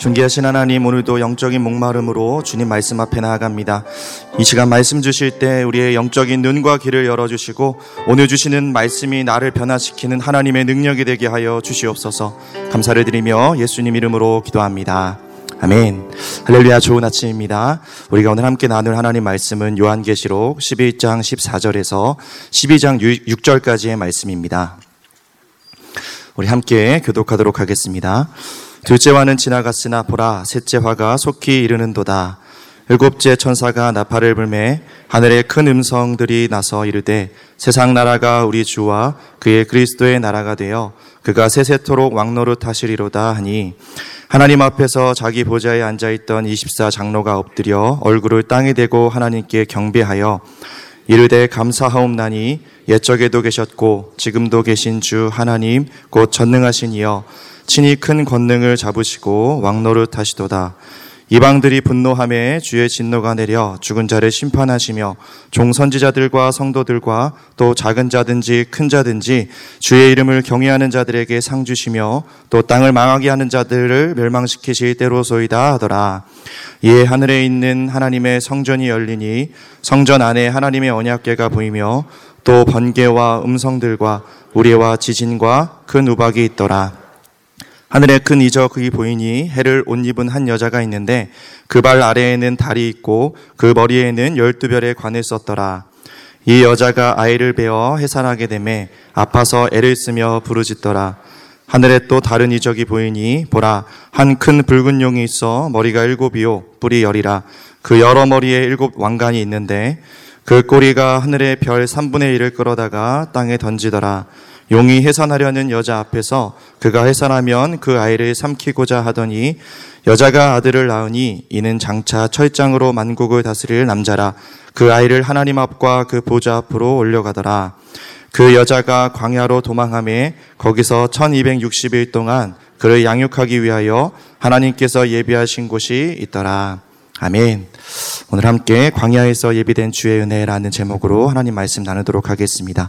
존귀하신 하나님 오늘도 영적인 목마름으로 주님 말씀 앞에 나아갑니다. 이 시간 말씀 주실 때 우리의 영적인 눈과 귀를 열어주시고 오늘 주시는 말씀이 나를 변화시키는 하나님의 능력이 되게 하여 주시옵소서 감사를 드리며 예수님 이름으로 기도합니다. 아멘. 할렐루야 좋은 아침입니다. 우리가 오늘 함께 나눌 하나님 말씀은 요한계시록 11장 14절에서 12장 6절까지의 말씀입니다. 우리 함께 교독하도록 하겠습니다. 둘째 화는 지나갔으나 보라 셋째 화가 속히 이르는도다. 일곱째 천사가 나팔을 불매 하늘에 큰 음성들이 나서 이르되 세상 나라가 우리 주와 그의 그리스도의 나라가 되어 그가 세세토록 왕노릇 하시리로다 하니 하나님 앞에서 자기 보좌에 앉아 있던 24 장로가 엎드려 얼굴을 땅에 대고 하나님께 경배하여 이르되 감사하옵나니 옛적에도 계셨고 지금도 계신 주 하나님 곧 전능하신 이여 친히 큰 권능을 잡으시고 왕노릇 하시도다. 이방들이 분노함에 주의 진노가 내려 죽은 자를 심판하시며 종 선지자들과 성도들과 또 작은 자든지 큰 자든지 주의 이름을 경외하는 자들에게 상 주시며 또 땅을 망하게 하는 자들을 멸망시키실 때로소이다 하더라. 이에 하늘에 있는 하나님의 성전이 열리니 성전 안에 하나님의 언약궤가 보이며 또 번개와 음성들과 우리와 지진과 큰 우박이 있더라. 하늘에 큰 이적이 보이니 해를 옷 입은 한 여자가 있는데 그 발 아래에는 달이 있고 그 머리에는 열두 별의 관을 썼더라. 이 여자가 아이를 베어 해산하게 되매 아파서 애를 쓰며 부르짖더라. 하늘에 또 다른 이적이 보이니 보라 한 큰 붉은 용이 있어 머리가 일곱이요 뿔이 열이라 그 여러 머리에 일곱 왕관이 있는데 그 꼬리가 하늘의 별 3분의 1을 끌어다가 땅에 던지더라. 용이 해산하려는 여자 앞에서 그가 해산하면 그 아이를 삼키고자 하더니 여자가 아들을 낳으니 이는 장차 철장으로 만국을 다스릴 남자라. 그 아이를 하나님 앞과 그 보좌 앞으로 올려가더라. 그 여자가 광야로 도망함에 거기서 1260일 동안 그를 양육하기 위하여 하나님께서 예비하신 곳이 있더라 아멘. 오늘 함께 광야에서 예비된 주의 은혜라는 제목으로 하나님 말씀 나누도록 하겠습니다.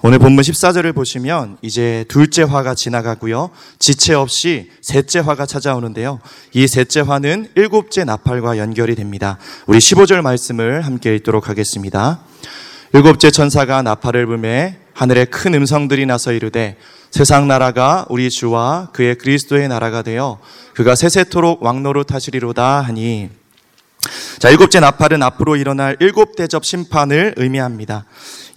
오늘 본문 14절을 보시면 이제 둘째 화가 지나가고요. 지체 없이 셋째 화가 찾아오는데요. 이 셋째 화는 일곱째 나팔과 연결이 됩니다. 우리 15절 말씀을 함께 읽도록 하겠습니다. 일곱째 천사가 나팔을 불매 하늘에 큰 음성들이 나서 이르되 세상 나라가 우리 주와 그의 그리스도의 나라가 되어 그가 세세토록 왕노릇 하시리로다 하니 자, 일곱째 나팔은 앞으로 일어날 일곱 대접 심판을 의미합니다.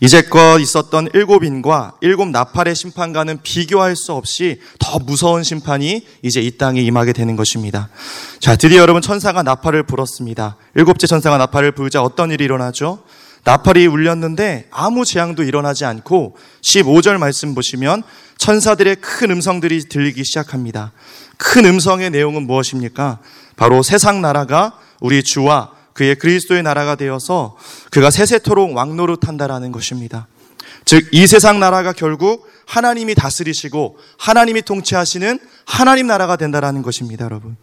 이제껏 있었던 일곱 인과 일곱 나팔의 심판과는 비교할 수 없이 더 무서운 심판이 이제 이 땅에 임하게 되는 것입니다. 자, 드디어 여러분 천사가 나팔을 불었습니다. 일곱째 천사가 나팔을 불자 어떤 일이 일어나죠? 나팔이 울렸는데 아무 재앙도 일어나지 않고 15절 말씀 보시면 천사들의 큰 음성들이 들리기 시작합니다. 큰 음성의 내용은 무엇입니까? 바로 세상 나라가 우리 주와 그의 그리스도의 나라가 되어서 그가 세세토록 왕노릇 한다라는 것입니다. 즉, 이 세상 나라가 결국 하나님이 다스리시고 하나님이 통치하시는 하나님 나라가 된다라는 것입니다, 여러분.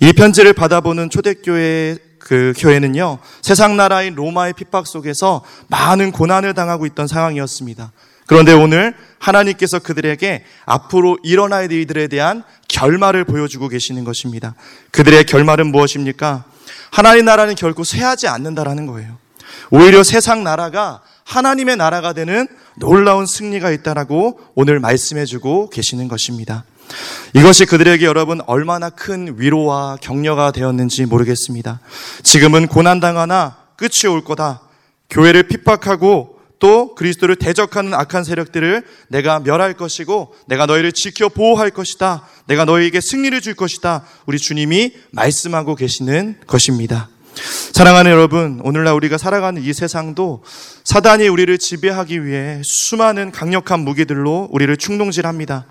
이 편지를 받아보는 초대교회 그 교회는요, 세상 나라인 로마의 핍박 속에서 많은 고난을 당하고 있던 상황이었습니다. 그런데 오늘 하나님께서 그들에게 앞으로 일어나야 될 이들에 대한 결말을 보여주고 계시는 것입니다. 그들의 결말은 무엇입니까? 하나님 나라는 결코 쇠하지 않는다라는 거예요. 오히려 세상 나라가 하나님의 나라가 되는 놀라운 승리가 있다라고 오늘 말씀해 주고 계시는 것입니다. 이것이 그들에게 여러분 얼마나 큰 위로와 격려가 되었는지 모르겠습니다. 지금은 고난당하나 끝이 올 거다. 교회를 핍박하고 또 그리스도를 대적하는 악한 세력들을 내가 멸할 것이고 내가 너희를 지켜 보호할 것이다. 내가 너희에게 승리를 줄 것이다. 우리 주님이 말씀하고 계시는 것입니다. 사랑하는 여러분, 오늘날 우리가 살아가는 이 세상도 사단이 우리를 지배하기 위해 수많은 강력한 무기들로 우리를 충동질합니다.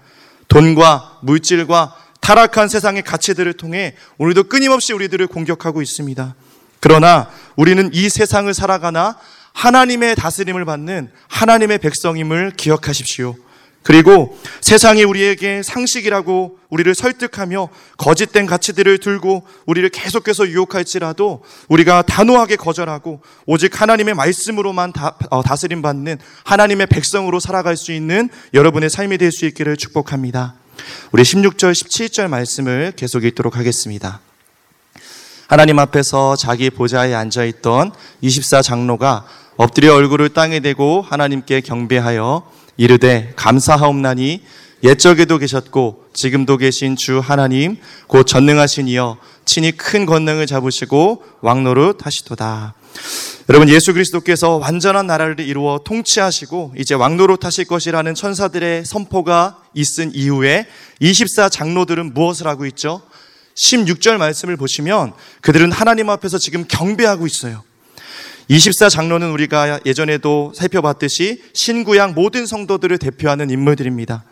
돈과 물질과 타락한 세상의 가치들을 통해 오늘도 끊임없이 우리들을 공격하고 있습니다. 그러나 우리는 이 세상을 살아가나 하나님의 다스림을 받는 하나님의 백성임을 기억하십시오. 그리고 세상이 우리에게 상식이라고 우리를 설득하며 거짓된 가치들을 들고 우리를 계속해서 유혹할지라도 우리가 단호하게 거절하고 오직 하나님의 말씀으로만 다, 어, 다스림 받는 하나님의 백성으로 살아갈 수 있는 여러분의 삶이 될 수 있기를 축복합니다. 우리 16절, 17절 말씀을 계속 읽도록 하겠습니다. 하나님 앞에서 자기 보좌에 앉아 있던 24 장로가 엎드려 얼굴을 땅에 대고 하나님께 경배하여 이르되 감사하옵나니 옛적에도 계셨고 지금도 계신 주 하나님 곧 전능하신 이여 친히 큰 권능을 잡으시고 왕노릇 하시도다. 여러분 예수 그리스도께서 완전한 나라를 이루어 통치하시고 이제 왕노릇 하실 것이라는 천사들의 선포가 있은 이후에 24 장로들은 무엇을 하고 있죠? 16절 말씀을 보시면 그들은 하나님 앞에서 지금 경배하고 있어요. 24 장로는 우리가 예전에도 살펴봤듯이 신구약 모든 성도들을 대표하는 인물들입니다.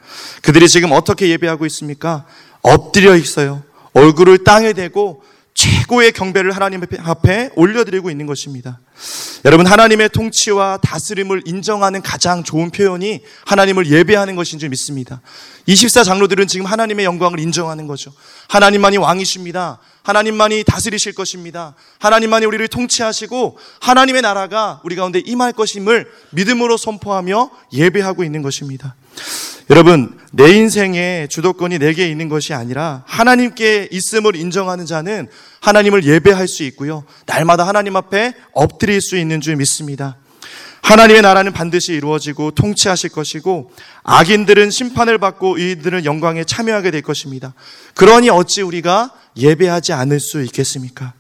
그들이 지금 어떻게 예배하고 있습니까? 엎드려 있어요. 얼굴을 땅에 대고 최고의 경배를 하나님 앞에 올려드리고 있는 것입니다. 여러분, 하나님의 통치와 다스림을 인정하는 가장 좋은 표현이 하나님을 예배하는 것인 줄 믿습니다. 24 장로들은 지금 하나님의 영광을 인정하는 거죠. 하나님만이 왕이십니다. 하나님만이 다스리실 것입니다. 하나님만이 우리를 통치하시고 하나님의 나라가 우리 가운데 임할 것임을 믿음으로 선포하며 예배하고 있는 것입니다. 여러분, 내 인생에 주도권이 내게 있는 것이 아니라 하나님께 있음을 인정하는 자는 하나님을 예배할 수 있고요. 날마다 하나님 앞에 엎드릴 수 있는 줄 믿습니다. 하나님의 나라는 반드시 이루어지고 통치하실 것이고 악인들은 심판을 받고 이들은 영광에 참여하게 될 것입니다. 그러니 어찌 우리가 예배하지 않을 수 있겠습니까?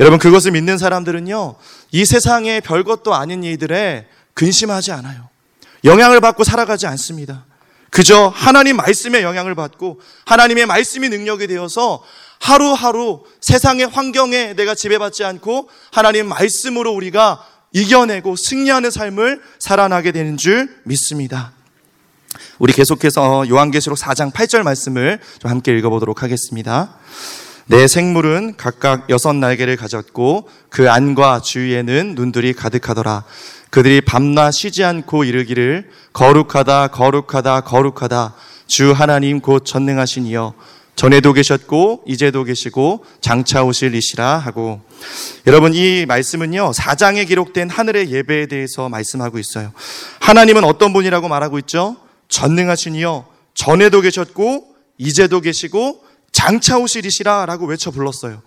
여러분 그것을 믿는 사람들은요. 이 세상의 별것도 아닌 이들에 근심하지 않아요. 영향을 받고 살아가지 않습니다. 그저 하나님 말씀의 영향을 받고 하나님의 말씀이 능력이 되어서 하루하루 세상의 환경에 내가 지배받지 않고 하나님 말씀으로 우리가 이겨내고 승리하는 삶을 살아나게 되는 줄 믿습니다. 우리 계속해서 요한계시록 4장 8절 말씀을 좀 함께 읽어보도록 하겠습니다. 내 생물은 각각 여섯 날개를 가졌고 그 안과 주위에는 눈들이 가득하더라. 그들이 밤낮 쉬지 않고 이르기를 거룩하다 거룩하다 거룩하다 주 하나님 곧 전능하신 이여 전에도 계셨고 이제도 계시고 장차 오실 이시라 하고 여러분 이 말씀은요 사장에 기록된 하늘의 예배에 대해서 말씀하고 있어요. 하나님은 어떤 분이라고 말하고 있죠? 전능하신 이여 전에도 계셨고 이제도 계시고 장차 오실 이시라라고 외쳐 불렀어요.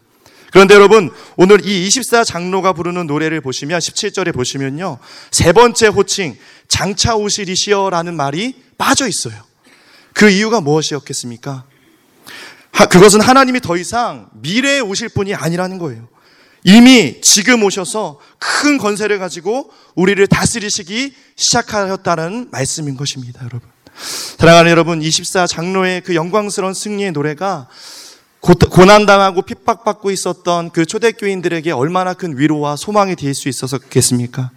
그런데 여러분 오늘 이 24 장로가 부르는 노래를 보시면 17절에 보시면요 세 번째 호칭 장차 오실 이시여라는 말이 빠져 있어요. 그 이유가 무엇이었겠습니까? 그것은 하나님이 더 이상 미래에 오실 분이 아니라는 거예요. 이미 지금 오셔서 큰 권세를 가지고 우리를 다스리시기 시작하였다는 말씀인 것입니다, 여러분. 사랑하는 여러분, 24 장로의 그 영광스러운 승리의 노래가 고난당하고 핍박받고 있었던 그 초대교인들에게 얼마나 큰 위로와 소망이 될 수 있었겠습니까?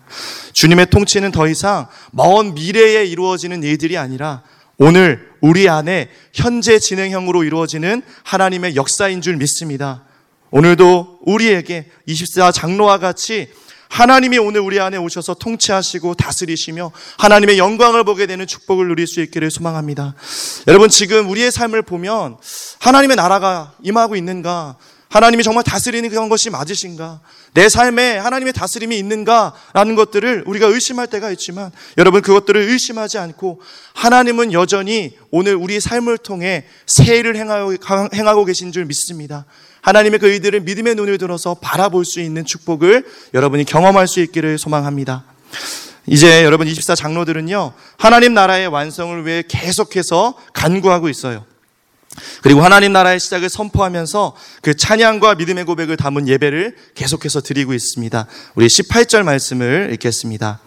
주님의 통치는 더 이상 먼 미래에 이루어지는 일들이 아니라 오늘 우리 안에 현재 진행형으로 이루어지는 하나님의 역사인 줄 믿습니다. 오늘도 우리에게 24 장로와 같이 하나님이 오늘 우리 안에 오셔서 통치하시고 다스리시며 하나님의 영광을 보게 되는 축복을 누릴 수 있기를 소망합니다. 여러분 지금 우리의 삶을 보면 하나님의 나라가 임하고 있는가? 하나님이 정말 다스리는 그런 것이 맞으신가? 내 삶에 하나님의 다스림이 있는가? 라는 것들을 우리가 의심할 때가 있지만 여러분 그것들을 의심하지 않고 하나님은 여전히 오늘 우리 삶을 통해 세일을 행하고, 행하고 계신 줄 믿습니다. 하나님의 그 의들을 믿음의 눈을 들어서 바라볼 수 있는 축복을 여러분이 경험할 수 있기를 소망합니다. 이제 여러분 24 장로들은요, 하나님 나라의 완성을 위해 계속해서 간구하고 있어요. 그리고 하나님 나라의 시작을 선포하면서 그 찬양과 믿음의 고백을 담은 예배를 계속해서 드리고 있습니다. 우리 18절 말씀을 읽겠습니다.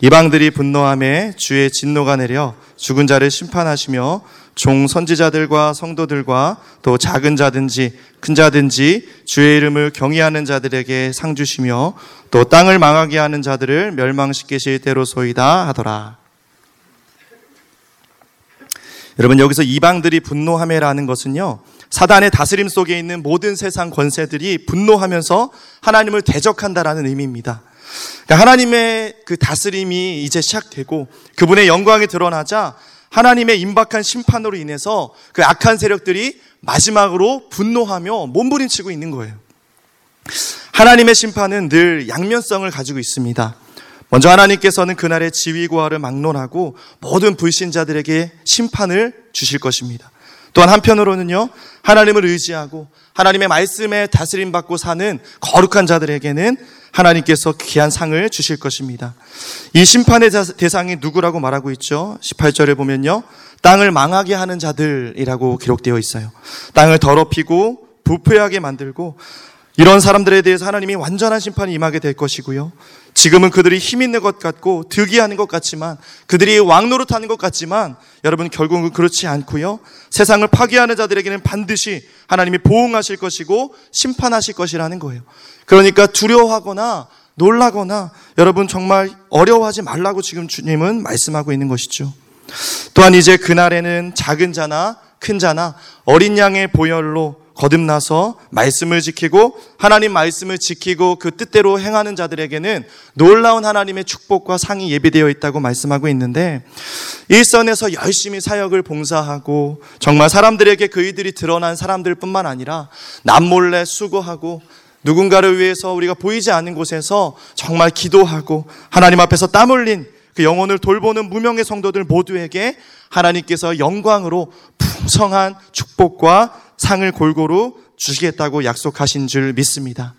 이방들이 분노함에 주의 진노가 내려 죽은 자를 심판하시며 종 선지자들과 성도들과 또 작은 자든지 큰 자든지 주의 이름을 경외하는 자들에게 상 주시며 또 땅을 망하게 하는 자들을 멸망시키실 때로소이다 하더라. 여러분 여기서 이방들이 분노함에라는 것은요. 사단의 다스림 속에 있는 모든 세상 권세들이 분노하면서 하나님을 대적한다라는 의미입니다. 그러니까 하나님의 그 다스림이 이제 시작되고 그분의 영광이 드러나자 하나님의 임박한 심판으로 인해서 그 악한 세력들이 마지막으로 분노하며 몸부림치고 있는 거예요. 하나님의 심판은 늘 양면성을 가지고 있습니다. 먼저 하나님께서는 그날의 지위고하를 막론하고 모든 불신자들에게 심판을 주실 것입니다. 또한 한편으로는요, 하나님을 의지하고 하나님의 말씀에 다스림 받고 사는 거룩한 자들에게는 하나님께서 귀한 상을 주실 것입니다. 이 심판의 대상이 누구라고 말하고 있죠? 18절에 보면요. 땅을 망하게 하는 자들이라고 기록되어 있어요. 땅을 더럽히고 부패하게 만들고 이런 사람들에 대해서 하나님이 완전한 심판이 임하게 될 것이고요. 지금은 그들이 힘 있는 것 같고 득이 하는 것 같지만 그들이 왕노릇 하는 것 같지만 여러분 결국은 그렇지 않고요. 세상을 파괴하는 자들에게는 반드시 하나님이 보응하실 것이고 심판하실 것이라는 거예요. 그러니까 두려워하거나 놀라거나 여러분 정말 어려워하지 말라고 지금 주님은 말씀하고 있는 것이죠. 또한 이제 그날에는 작은 자나 큰 자나 어린 양의 보혈로 거듭나서 말씀을 지키고 하나님 말씀을 지키고 그 뜻대로 행하는 자들에게는 놀라운 하나님의 축복과 상이 예비되어 있다고 말씀하고 있는데 일선에서 열심히 사역을 봉사하고 정말 사람들에게 그이들이 드러난 사람들뿐만 아니라 남몰래 수고하고 누군가를 위해서 우리가 보이지 않는 곳에서 정말 기도하고 하나님 앞에서 땀 흘린 그 영혼을 돌보는 무명의 성도들 모두에게 하나님께서 영광으로 풍성한 축복과 상을 골고루 주시겠다고 약속하신 줄 믿습니다.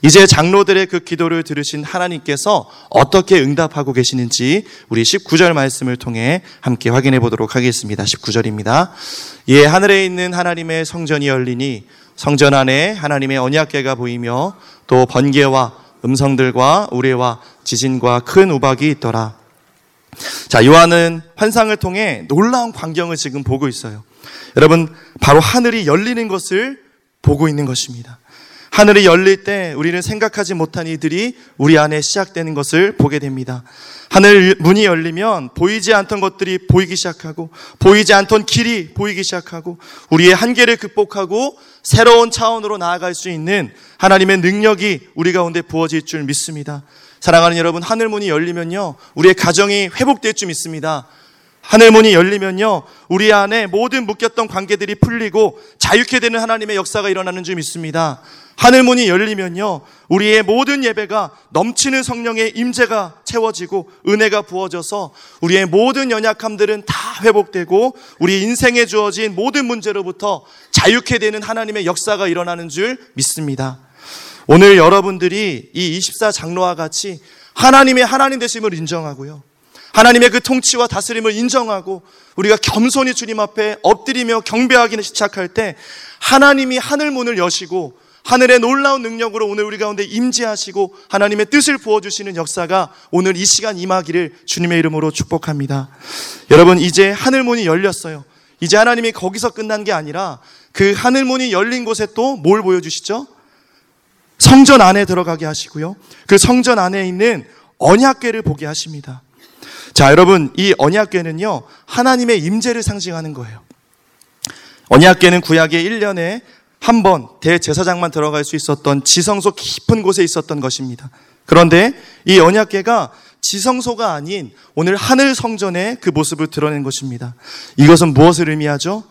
이제 장로들의 그 기도를 들으신 하나님께서 어떻게 응답하고 계시는지 우리 19절 말씀을 통해 함께 확인해 보도록 하겠습니다. 19절입니다. 예, 하늘에 있는 하나님의 성전이 열리니 성전 안에 하나님의 언약궤가 보이며 또 번개와 음성들과 우레와 지진과 큰 우박이 있더라. 자, 요한은 환상을 통해 놀라운 광경을 지금 보고 있어요. 여러분, 바로 하늘이 열리는 것을 보고 있는 것입니다. 하늘이 열릴 때 우리는 생각하지 못한 이들이 우리 안에 시작되는 것을 보게 됩니다. 하늘 문이 열리면 보이지 않던 것들이 보이기 시작하고 보이지 않던 길이 보이기 시작하고 우리의 한계를 극복하고 새로운 차원으로 나아갈 수 있는 하나님의 능력이 우리 가운데 부어질 줄 믿습니다. 사랑하는 여러분, 하늘 문이 열리면요. 우리의 가정이 회복될 줄 믿습니다. 하늘문이 열리면요, 우리 안에 모든 묶였던 관계들이 풀리고 자유케 되는 하나님의 역사가 일어나는 줄 믿습니다. 하늘문이 열리면요, 우리의 모든 예배가 넘치는 성령의 임재가 채워지고 은혜가 부어져서 우리의 모든 연약함들은 다 회복되고 우리 인생에 주어진 모든 문제로부터 자유케 되는 하나님의 역사가 일어나는 줄 믿습니다. 오늘 여러분들이 이 24장로와 같이 하나님의 하나님 되심을 인정하고요. 하나님의 그 통치와 다스림을 인정하고 우리가 겸손히 주님 앞에 엎드리며 경배하기 시작할 때 하나님이 하늘 문을 여시고 하늘의 놀라운 능력으로 오늘 우리 가운데 임재하시고 하나님의 뜻을 부어주시는 역사가 오늘 이 시간 임하기를 주님의 이름으로 축복합니다. 여러분, 이제 하늘문이 열렸어요. 이제 하나님이 거기서 끝난 게 아니라 그 하늘문이 열린 곳에 또 뭘 보여주시죠? 성전 안에 들어가게 하시고요. 그 성전 안에 있는 언약궤를 보게 하십니다. 자, 여러분, 이 언약궤는요, 하나님의 임재를 상징하는 거예요. 언약궤는 구약의 1년에 한 번 대제사장만 들어갈 수 있었던 지성소 깊은 곳에 있었던 것입니다. 그런데 이 언약궤가 지성소가 아닌 오늘 하늘 성전의 그 모습을 드러낸 것입니다. 이것은 무엇을 의미하죠?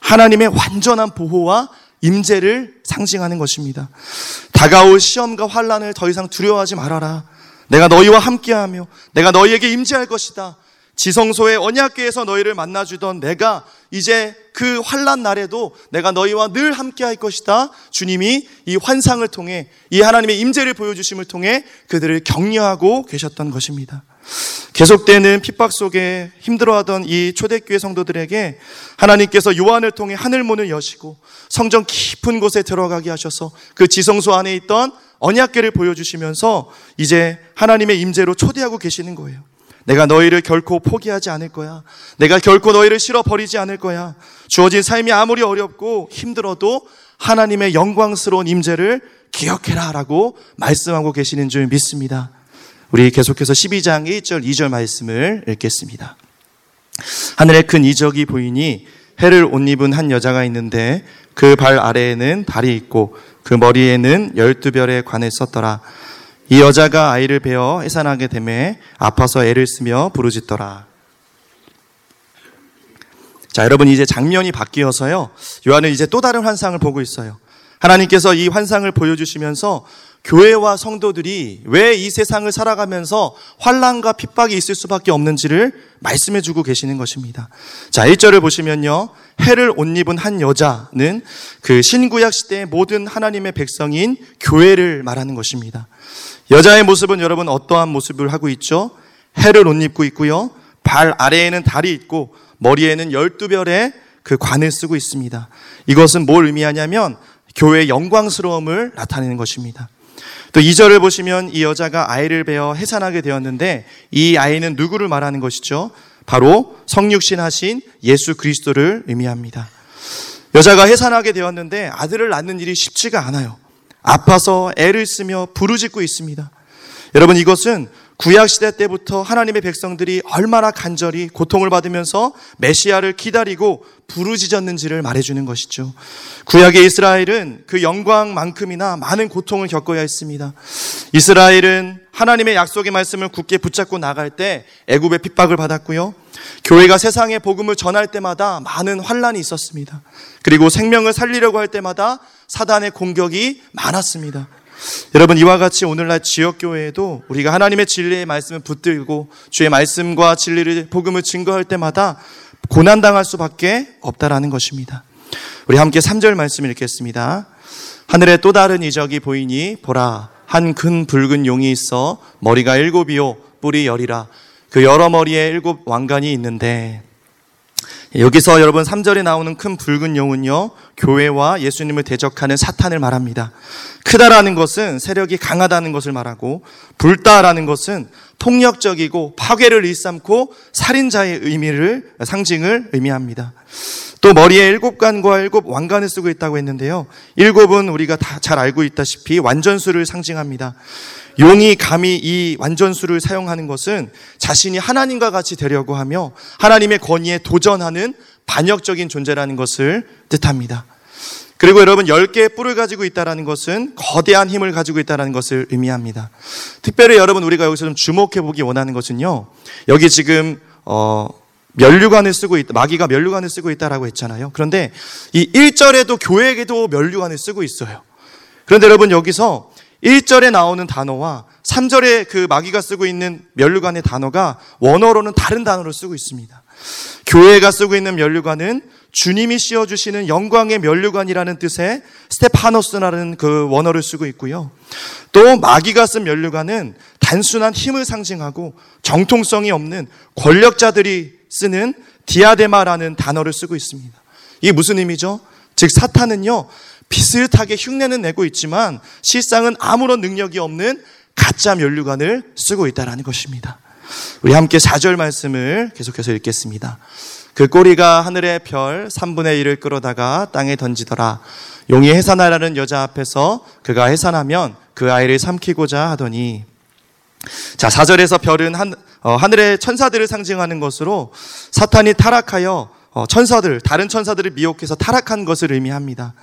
하나님의 완전한 보호와 임재를 상징하는 것입니다. 다가올 시험과 환란을 더 이상 두려워하지 말아라. 내가 너희와 함께하며 내가 너희에게 임재할 것이다. 지성소의 언약궤에서 너희를 만나주던 내가 이제 그 환란 날에도 내가 너희와 늘 함께할 것이다. 주님이 이 환상을 통해 이 하나님의 임재를 보여주심을 통해 그들을 격려하고 계셨던 것입니다. 계속되는 핍박 속에 힘들어하던 이 초대교회 성도들에게 하나님께서 요한을 통해 하늘 문을 여시고 성전 깊은 곳에 들어가게 하셔서 그 지성소 안에 있던 언약계를 보여주시면서 이제 하나님의 임재로 초대하고 계시는 거예요. 내가 너희를 결코 포기하지 않을 거야. 내가 결코 너희를 실어 버리지 않을 거야. 주어진 삶이 아무리 어렵고 힘들어도 하나님의 영광스러운 임재를 기억해라라고 말씀하고 계시는 줄 믿습니다. 우리 계속해서 12장 1절 2절 말씀을 읽겠습니다. 하늘에 큰 이적이 보이니 해를 옷 입은 한 여자가 있는데 그 발 아래에는 달이 있고 그 머리에는 열두 별의 관을 썼더라. 이 여자가 아이를 베어 해산하게 되매 아파서 애를 쓰며 부르짖더라. 자, 여러분 이제 장면이 바뀌어서요. 요한은 이제 또 다른 환상을 보고 있어요. 하나님께서 이 환상을 보여주시면서 교회와 성도들이 왜 이 세상을 살아가면서 환란과 핍박이 있을 수밖에 없는지를 말씀해 주고 계시는 것입니다. 자, 1절을 보시면요. 해를 옷 입은 한 여자는 그 신구약 시대의 모든 하나님의 백성인 교회를 말하는 것입니다. 여자의 모습은 여러분 어떠한 모습을 하고 있죠? 해를 옷 입고 있고요. 발 아래에는 달이 있고 머리에는 12별의 그 관을 쓰고 있습니다. 이것은 뭘 의미하냐면 교회의 영광스러움을 나타내는 것입니다. 또 2절을 보시면 이 여자가 아이를 베어 해산하게 되었는데 이 아이는 누구를 말하는 것이죠? 바로 성육신 하신 예수 그리스도를 의미합니다. 여자가 해산하게 되었는데 아들을 낳는 일이 쉽지가 않아요. 아파서 애를 쓰며 부르짖고 있습니다. 여러분 이것은 구약 시대 때부터 하나님의 백성들이 얼마나 간절히 고통을 받으면서 메시아를 기다리고 부르짖었는지를 말해주는 것이죠. 구약의 이스라엘은 그 영광만큼이나 많은 고통을 겪어야 했습니다. 이스라엘은 하나님의 약속의 말씀을 굳게 붙잡고 나갈 때 애굽의 핍박을 받았고요. 교회가 세상의 복음을 전할 때마다 많은 환란이 있었습니다. 그리고 생명을 살리려고 할 때마다 사단의 공격이 많았습니다. 여러분 이와 같이 오늘날 지역 교회에도 우리가 하나님의 진리의 말씀을 붙들고 주의 말씀과 진리를 복음을 증거할 때마다 고난 당할 수밖에 없다라는 것입니다. 우리 함께 3절 말씀 읽겠습니다. 하늘에 또 다른 이적이 보이니 보라 한 큰 붉은 용이 있어 머리가 일곱이요 뿔이 열이라 그 여러 머리에 일곱 왕관이 있는데 여기서 여러분 3절에 나오는 큰 붉은 용은요, 교회와 예수님을 대적하는 사탄을 말합니다. 크다라는 것은 세력이 강하다는 것을 말하고, 불다라는 것은 폭력적이고 파괴를 일삼고 살인자의 의미를, 상징을 의미합니다. 또 머리에 일곱 간과 일곱 왕관을 쓰고 있다고 했는데요. 일곱은 우리가 다 잘 알고 있다시피 완전수를 상징합니다. 용이 감히 이 완전수를 사용하는 것은 자신이 하나님과 같이 되려고 하며 하나님의 권위에 도전하는 반역적인 존재라는 것을 뜻합니다. 그리고 여러분 10개의 뿔을 가지고 있다는 것은 거대한 힘을 가지고 있다는 것을 의미합니다. 특별히 여러분 우리가 여기서 좀 주목해 보기 원하는 것은요. 여기 지금 어 면류관을 쓰고 있다. 마귀가 면류관을 쓰고 있다라고 했잖아요. 그런데 이 1절에도 교회에게도 면류관을 쓰고 있어요. 그런데 여러분 여기서 1절에 나오는 단어와 3절에 그 마귀가 쓰고 있는 면류관의 단어가 원어로는 다른 단어를 쓰고 있습니다. 교회가 쓰고 있는 면류관은 주님이 씌워주시는 영광의 면류관이라는 뜻의 스테파노스라는 그 원어를 쓰고 있고요. 또 마귀가 쓴 면류관은 단순한 힘을 상징하고 정통성이 없는 권력자들이 쓰는 디아데마라는 단어를 쓰고 있습니다. 이게 무슨 의미죠? 즉 사탄은요 비슷하게 흉내는 내고 있지만 실상은 아무런 능력이 없는 가짜 면류관을 쓰고 있다라는 것입니다. 우리 함께 4절 말씀을 계속해서 읽겠습니다. 그 꼬리가 하늘의 별 3분의 1을 끌어다가 땅에 던지더라. 용이 해산하라는 여자 앞에서 그가 해산하면 그 아이를 삼키고자 하더니 자, 4절에서 별은 한, 어, 하늘의 천사들을 상징하는 것으로 사탄이 타락하여 어, 천사들, 다른 천사들을 미혹해서 타락한 것을 의미합니다.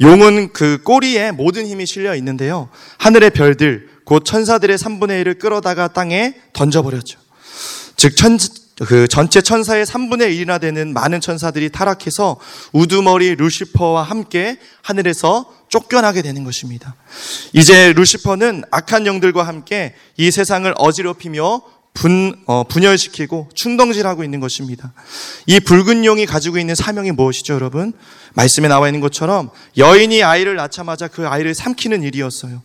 용은 그 꼬리에 모든 힘이 실려 있는데요. 하늘의 별들, 곧 천사들의 3분의 1을 끌어다가 땅에 던져버렸죠. 즉, 천, 그 전체 천사의 3분의 1이나 되는 많은 천사들이 타락해서 우두머리 루시퍼와 함께 하늘에서 쫓겨나게 되는 것입니다. 이제 루시퍼는 악한 영들과 함께 이 세상을 어지럽히며 분, 어, 분열시키고 충동질하고 있는 것입니다. 이 붉은 용이 가지고 있는 사명이 무엇이죠, 여러분? 말씀에 나와 있는 것처럼 여인이 아이를 낳자마자 그 아이를 삼키는 일이었어요.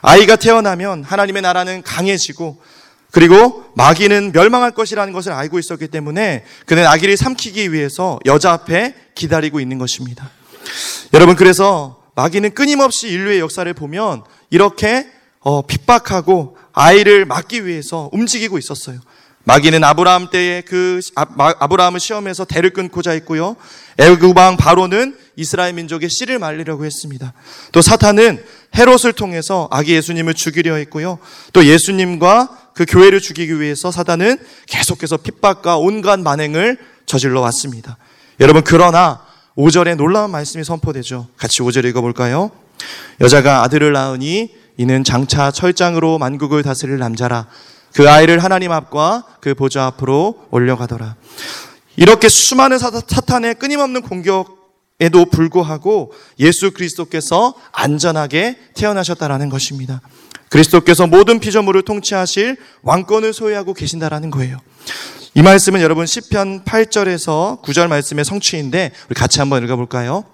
아이가 태어나면 하나님의 나라는 강해지고 그리고 마귀는 멸망할 것이라는 것을 알고 있었기 때문에 그는 아기를 삼키기 위해서 여자 앞에 기다리고 있는 것입니다. 여러분, 그래서 마귀는 끊임없이 인류의 역사를 보면 이렇게 어, 핍박하고 아이를 막기 위해서 움직이고 있었어요. 마귀는 아브라함 때에 그 아, 브라함을 시험해서 대를 끊고자 했고요. 애굽 왕 바로는 이스라엘 민족의 씨를 말리려고 했습니다. 또 사탄은 헤롯을 통해서 아기 예수님을 죽이려 했고요. 또 예수님과 그 교회를 죽이기 위해서 사탄은 계속해서 핍박과 온갖 만행을 저질러 왔습니다. 여러분 그러나 5절에 놀라운 말씀이 선포되죠. 같이 5절 읽어 볼까요? 여자가 아들을 낳으니 이는 장차 철장으로 만국을 다스릴 남자라. 그 아이를 하나님 앞과 그 보좌 앞으로 올려가더라. 이렇게 수많은 사탄의 끊임없는 공격 에도 불구하고 예수 그리스도께서 안전하게 태어나셨다라는 것입니다. 그리스도께서 모든 피조물을 통치하실 왕권을 소유하고 계신다라는 거예요. 이 말씀은 여러분 시편 8절에서 9절 말씀의 성취인데 우리 같이 한번 읽어 볼까요?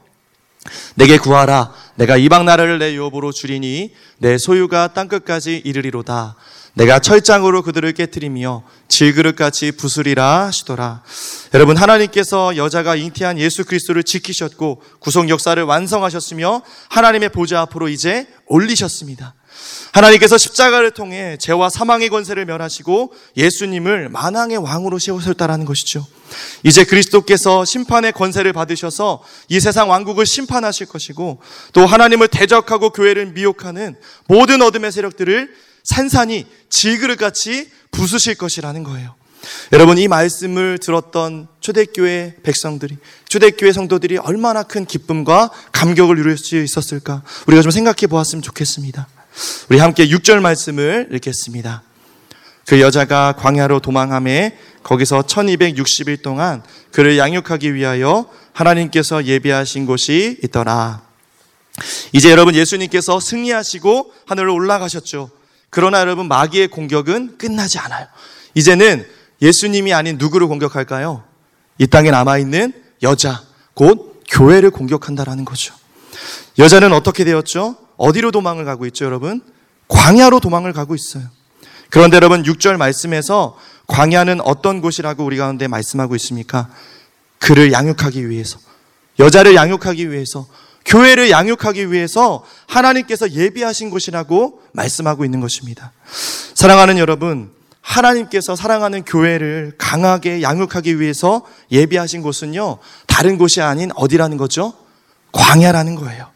내게 구하라 내가 이방 나라를 내 유업으로 주리니 내 소유가 땅 끝까지 이르리로다. 내가 철장으로 그들을 깨뜨리며 질그릇같이 부수리라 하시더라. 여러분 하나님께서 여자가 잉태한 예수 그리스도를 지키셨고 구속 역사를 완성하셨으며 하나님의 보좌 앞으로 이제 올리셨습니다. 하나님께서 십자가를 통해 죄와 사망의 권세를 멸하시고 예수님을 만왕의 왕으로 세우셨다라는 것이죠. 이제 그리스도께서 심판의 권세를 받으셔서 이 세상 왕국을 심판하실 것이고 또 하나님을 대적하고 교회를 미혹하는 모든 어둠의 세력들을 산산이 질그릇같이 부수실 것이라는 거예요. 여러분 이 말씀을 들었던 초대교회 백성들이 초대교회 성도들이 얼마나 큰 기쁨과 감격을 누릴 수 있었을까 우리가 좀 생각해 보았으면 좋겠습니다. 우리 함께 6절 말씀을 읽겠습니다. 그 여자가 광야로 도망함에 거기서 1260일 동안 그를 양육하기 위하여 하나님께서 예비하신 곳이 있더라. 이제 여러분 예수님께서 승리하시고 하늘로 올라가셨죠. 그러나 여러분 마귀의 공격은 끝나지 않아요. 이제는 예수님이 아닌 누구를 공격할까요? 이 땅에 남아 있는 여자, 곧 교회를 공격한다라는 거죠. 여자는 어떻게 되었죠? 어디로 도망을 가고 있죠, 여러분? 광야로 도망을 가고 있어요. 그런데 여러분 6절 말씀에서 광야는 어떤 곳이라고 우리 가운데 말씀하고 있습니까? 그를 양육하기 위해서, 여자를 양육하기 위해서, 교회를 양육하기 위해서 하나님께서 예비하신 곳이라고 말씀하고 있는 것입니다. 사랑하는 여러분, 하나님께서 사랑하는 교회를 강하게 양육하기 위해서 예비하신 곳은요, 다른 곳이 아닌 어디라는 거죠? 광야라는 거예요.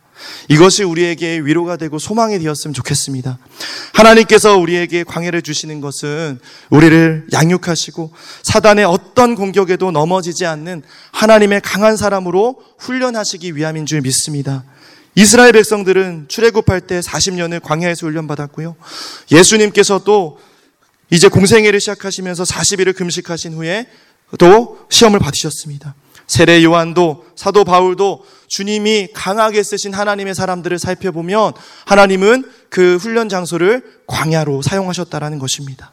이것이 우리에게 위로가 되고 소망이 되었으면 좋겠습니다. 하나님께서 우리에게 광해를 주시는 것은 우리를 양육하시고 사단의 어떤 공격에도 넘어지지 않는 하나님의 강한 사람으로 훈련하시기 위함인 줄 믿습니다. 이스라엘 백성들은 출애굽할 때 40년을 광야에서 훈련받았고요. 예수님께서도 이제 공생애를 시작하시면서 40일을 금식하신 후에 또 시험을 받으셨습니다. 세례 요한도 사도 바울도 주님이 강하게 쓰신 하나님의 사람들을 살펴보면 하나님은 그 훈련 장소를 광야로 사용하셨다라는 것입니다.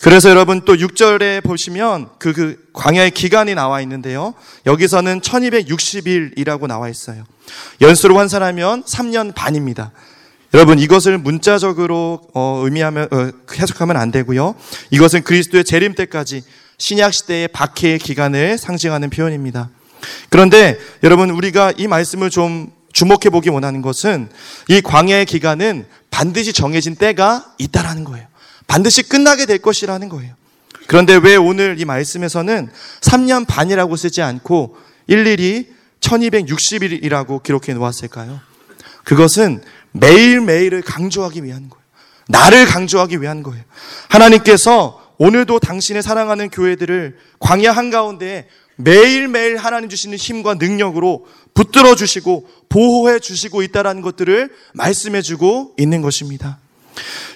그래서 여러분 또 6절에 보시면 그, 그 광야의 기간이 나와 있는데요. 여기서는 1260일이라고 나와 있어요. 연수로 환산하면 3년 반입니다. 여러분 이것을 문자적으로 어, 의미하면 어, 해석하면 안 되고요. 이것은 그리스도의 재림 때까지 신약 시대의 박해의 기간을 상징하는 표현입니다. 그런데 여러분 우리가 이 말씀을 좀 주목해 보기 원하는 것은 이 광야의 기간은 반드시 정해진 때가 있다라는 거예요. 반드시 끝나게 될 것이라는 거예요. 그런데 왜 오늘 이 말씀에서는 3년 반이라고 쓰지 않고 일일이 1260일이라고 기록해 놓았을까요? 그것은 매일매일을 강조하기 위한 거예요. 나를 강조하기 위한 거예요. 하나님께서 오늘도 당신의 사랑하는 교회들을 광야 한가운데 매일매일 하나님 주시는 힘과 능력으로 붙들어 주시고 보호해 주시고 있다라는 것들을 말씀해 주고 있는 것입니다.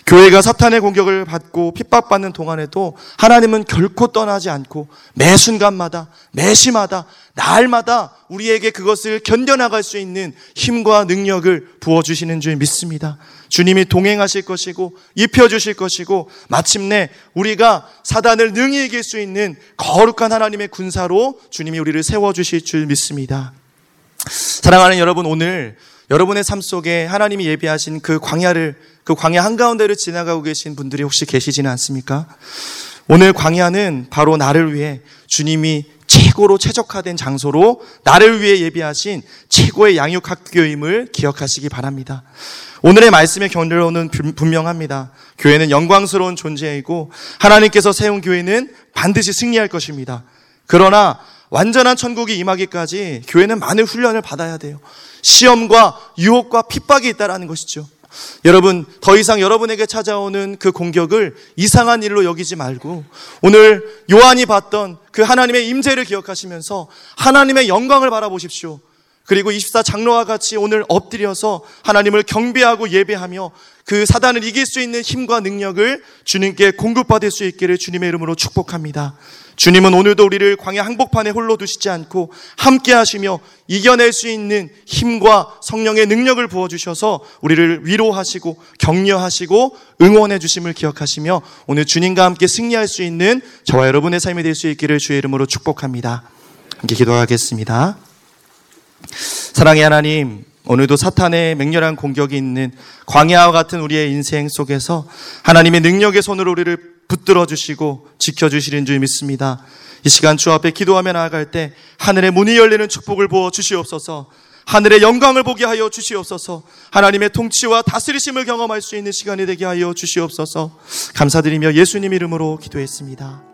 교회가 사탄의 공격을 받고 핍박받는 동안에도 하나님은 결코 떠나지 않고 매 순간마다, 매 시마다, 날마다 우리에게 그것을 견뎌나갈 수 있는 힘과 능력을 부어주시는 줄 믿습니다. 주님이 동행하실 것이고, 입혀주실 것이고, 마침내 우리가 사단을 능히 이길 수 있는 거룩한 하나님의 군사로 주님이 우리를 세워주실 줄 믿습니다. 사랑하는 여러분, 오늘 여러분의 삶 속에 하나님이 예비하신 그 광야를 그 광야 한가운데를 지나가고 계신 분들이 혹시 계시지는 않습니까? 오늘 광야는 바로 나를 위해 주님이 최고로 최적화된 장소로 나를 위해 예비하신 최고의 양육 학교임을 기억하시기 바랍니다. 오늘의 말씀의 결론은 분명합니다. 교회는 영광스러운 존재이고 하나님께서 세운 교회는 반드시 승리할 것입니다. 그러나 완전한 천국이 임하기까지 교회는 많은 훈련을 받아야 돼요. 시험과 유혹과 핍박이 있다라는 것이죠. 여러분, 더 이상 여러분에게 찾아오는 그 공격을 이상한 일로 여기지 말고 오늘 요한이 봤던 그 하나님의 임재를 기억하시면서 하나님의 영광을 바라보십시오. 그리고 24 장로와 같이 오늘 엎드려서 하나님을 경배하고 예배하며 그 사단을 이길 수 있는 힘과 능력을 주님께 공급받을 수 있기를 주님의 이름으로 축복합니다. 주님은 오늘도 우리를 광야 항복판에 홀로 두시지 않고 함께 하시며 이겨낼 수 있는 힘과 성령의 능력을 부어주셔서 우리를 위로하시고 격려하시고 응원해 주심을 기억하시며 오늘 주님과 함께 승리할 수 있는 저와 여러분의 삶이 될 수 있기를 주의 이름으로 축복합니다. 함께 기도하겠습니다. 사랑의 하나님, 오늘도 사탄의 맹렬한 공격이 있는 광야와 같은 우리의 인생 속에서 하나님의 능력의 손으로 우리를 붙들어 주시고 지켜 주시는 줄 믿습니다. 이 시간 주 앞에 기도하며 나아갈 때 하늘의 문이 열리는 축복을 부어 주시옵소서. 하늘의 영광을 보게 하여 주시옵소서. 하나님의 통치와 다스리심을 경험할 수 있는 시간이 되게 하여 주시옵소서. 감사드리며 예수님 이름으로 기도했습니다.